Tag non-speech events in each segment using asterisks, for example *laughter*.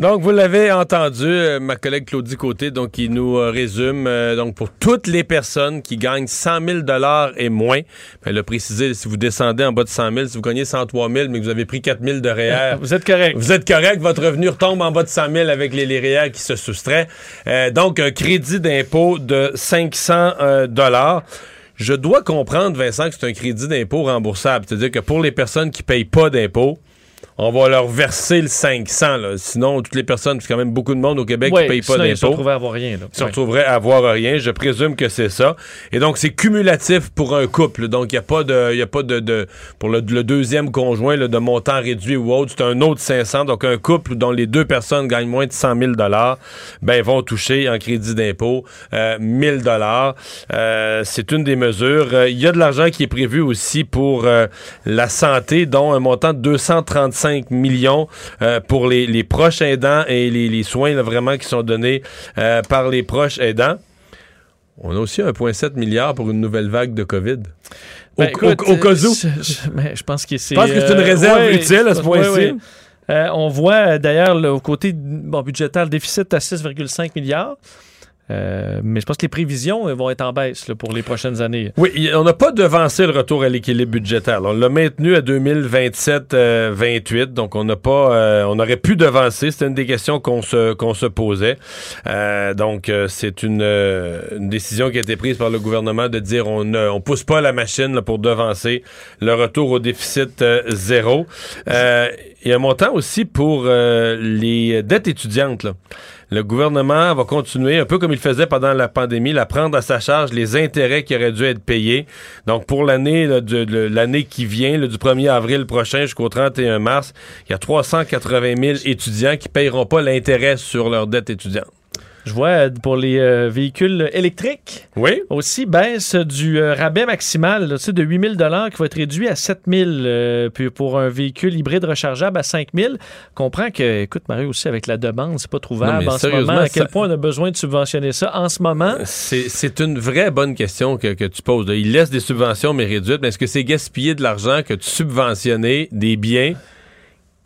Donc, vous l'avez entendu, euh, ma collègue Claudie Côté, donc, qui nous euh, résume, euh, donc, pour toutes les personnes qui gagnent 100 000 et moins, ben, elle a précisé, si vous descendez en bas de 100 000, si vous gagnez 103 000, mais que vous avez pris 4 000 de REER. *laughs* Vous êtes correct. Vous êtes correct, votre revenu retombe en bas de 100 000 avec les, les REER qui se soustraient. donc, un crédit d'impôt de 500 dollars. Je dois comprendre, Vincent, que c'est un crédit d'impôt remboursable. C'est-à-dire que pour les personnes qui payent pas d'impôt, on va leur verser le 500. Là. Sinon, toutes les personnes, c'est quand même beaucoup de monde au Québec qui ne payent pas d'impôts. Ils se retrouveraient à avoir rien. Ils se retrouveraient à avoir rien. Je présume que c'est ça. Et donc, c'est cumulatif pour un couple. Donc, il n'y a pas de, y a pas de, pour le, deuxième conjoint de montant réduit ou autre. C'est un autre 500. Donc, un couple dont les deux personnes gagnent moins de 100 000 ben, vont toucher en crédit d'impôt euh, 1000 dollars. Euh, c'est une des mesures. Euh, il y a de l'argent qui est prévu aussi pour euh, la santé, dont un montant de 235 millions euh, pour les, proches aidants et les, soins vraiment qui sont donnés euh, par les proches aidants. On a aussi 1,7 milliard pour une nouvelle vague de COVID. au, ben, cas où. Je, pense que c'est. une euh, réserve utile à ce point-ci. on voit d'ailleurs au côté budgétaire le déficit à 6,5 milliards. Euh, mais je pense que les prévisions vont être en baisse pour les prochaines années. Oui, on n'a pas devancé le retour à l'équilibre budgétaire. On l'a maintenu à 2027-28, euh, donc on n'a pas, euh, on aurait pu devancer. C'était une des questions qu'on se qu'on se posait. donc c'est une, une, décision qui a été prise par le gouvernement de dire on ne on pousse pas la machine pour devancer le retour au déficit zéro. Il y a un montant aussi pour les dettes étudiantes. Là le gouvernement va continuer, un peu comme il faisait pendant la pandémie, à prendre à sa charge les intérêts qui auraient dû être payés. Donc, pour l'année l'année qui vient, du 1er avril prochain jusqu'au 31 mars, il y a 380 000 étudiants qui ne payeront pas l'intérêt sur leur dette étudiante. Je vois euh, pour les euh, véhicules électriques oui. aussi baisse du euh, rabais maximal là, de 8 000 qui va être réduit à 7 000 puis pour un véhicule hybride rechargeable à 5 000. Comprends que, écoute, Marie, aussi avec la demande, c'est pas trouvable en ce moment. À quel point on a besoin de subventionner ça en ce moment? C'est une vraie bonne question que, que tu poses. Il laisse des subventions mais réduites, mais est-ce que c'est gaspiller de l'argent que de subventionner des biens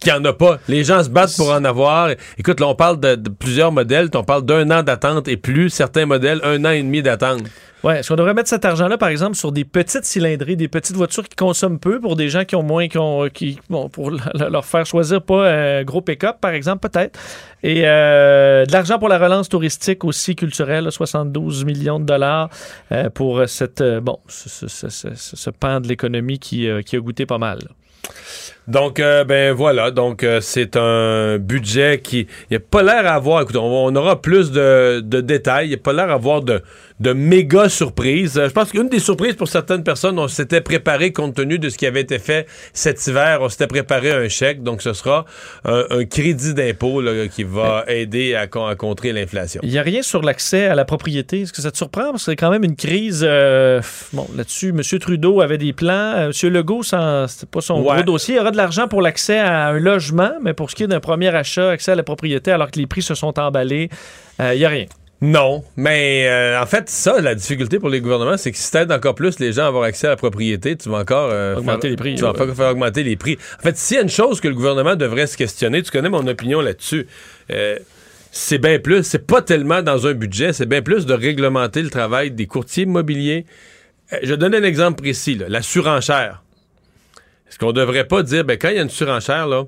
qu'il n'y en a pas. Les gens se battent pour en avoir. Écoute, là, on parle de, plusieurs modèles. On parle d'un an d'attente et plus. Certains modèles, un an et demi d'attente. Oui, est-ce qu'on devrait mettre cet argent-là, par exemple, sur des petites cylindrées, des petites voitures qui consomment peu pour des gens qui ont moins, qui, ont, qui bon, pour *laughs* leur faire choisir pas un gros pick-up, par exemple, peut-être. Et euh, de l'argent pour la relance touristique aussi culturelle, 72 millions de dollars euh, pour cette, euh, bon, ce, pan de l'économie qui, qui a goûté pas mal. Donc, euh, ben voilà. Donc, euh, c'est un budget qui n'a pas l'air à avoir. Écoute, on, aura plus de, de détails. Il n'a pas l'air à avoir de, de méga surprises. Euh, je pense qu'une des surprises pour certaines personnes, on s'était préparé compte tenu de ce qui avait été fait cet hiver. On s'était préparé un chèque. Donc, ce sera un, crédit d'impôt qui va aider à, à contrer l'inflation. Il n'y a rien sur l'accès à la propriété. Est-ce que ça te surprend? Parce que c'est quand même une crise. Bon, là-dessus, M. Trudeau avait des plans. M. Legault, c'était pas son gros dossier. Il y aura de l'argent pour l'accès à un logement, mais pour ce qui est d'un premier achat, accès à la propriété, alors que les prix se sont emballés, il n'y a rien. Non, mais euh, en fait, ça, la difficulté pour les gouvernements, c'est que si t'aides encore plus les gens à avoir accès à la propriété, tu vas encore euh, augmenter les prix. Tu vas encore faire augmenter les prix. En fait, s'il y a une chose que le gouvernement devrait se questionner, tu connais mon opinion là-dessus. Euh, c'est bien plus, c'est pas tellement dans un budget, c'est bien plus de réglementer le travail des courtiers immobiliers. je donne un exemple précis, la surenchère. Est-ce qu'on devrait pas dire, ben quand il y a une surenchère, là,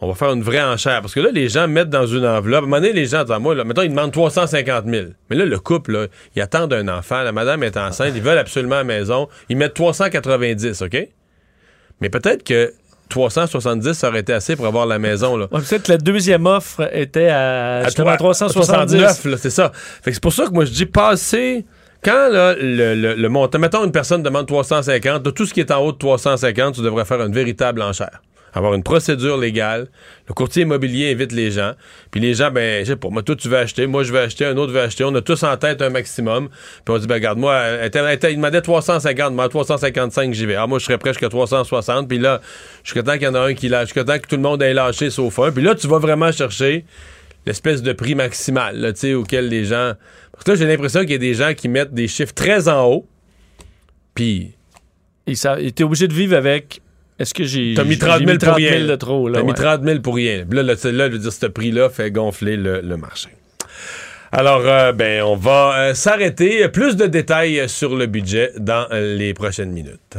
on va faire une vraie enchère? Parce que là, les gens mettent dans une enveloppe. À un moment donné, les gens, attends, moi, là, mettons, ils demandent 350 000. Mais là, le couple, là, ils attendent un enfant. La madame est enceinte. Ils veulent absolument à la maison. Ils mettent 390, OK? Mais peut-être que 370, ça aurait été assez pour avoir la maison. Là. Ouais, Peut-être que la deuxième offre était à, justement, À 370. 69, là, c'est ça. Fait que c'est pour ça que moi, je dis passer... Quand là, le, montant... Mettons, une personne demande 350, de tout ce qui est en haut de 350, tu devrais faire une véritable enchère. Avoir une procédure légale. Le courtier immobilier invite les gens. Puis les gens, ben, je sais pas, moi, toi, tu veux acheter, moi, je veux acheter, un autre veut acheter. On a tous en tête un maximum. Puis on dit, ben, regarde, moi, il demandait 350, moi, 355, j'y vais. Ah, moi, je serais prêt jusqu'à 360. Puis là, jusqu'à temps qu'il y en a un qui lâche, jusqu'à temps que tout le monde ait lâché sauf un. Puis là, tu vas vraiment chercher l'espèce de prix maximal, là, tu sais, auquel les gens. Parce que là, j'ai l'impression qu'il y a des gens qui mettent des chiffres très en haut. Puis, et t'es obligé de vivre avec. Est-ce que j'ai. T'as mis j'ai 30 000 pour rien, de trop, là. T'as mis ouais. 30 000 pour rien. Là, là, là, je veux dire, ce prix-là fait gonfler le, le marché. Alors, euh, ben, on va euh, s'arrêter. Plus de détails sur le budget dans euh, les prochaines minutes.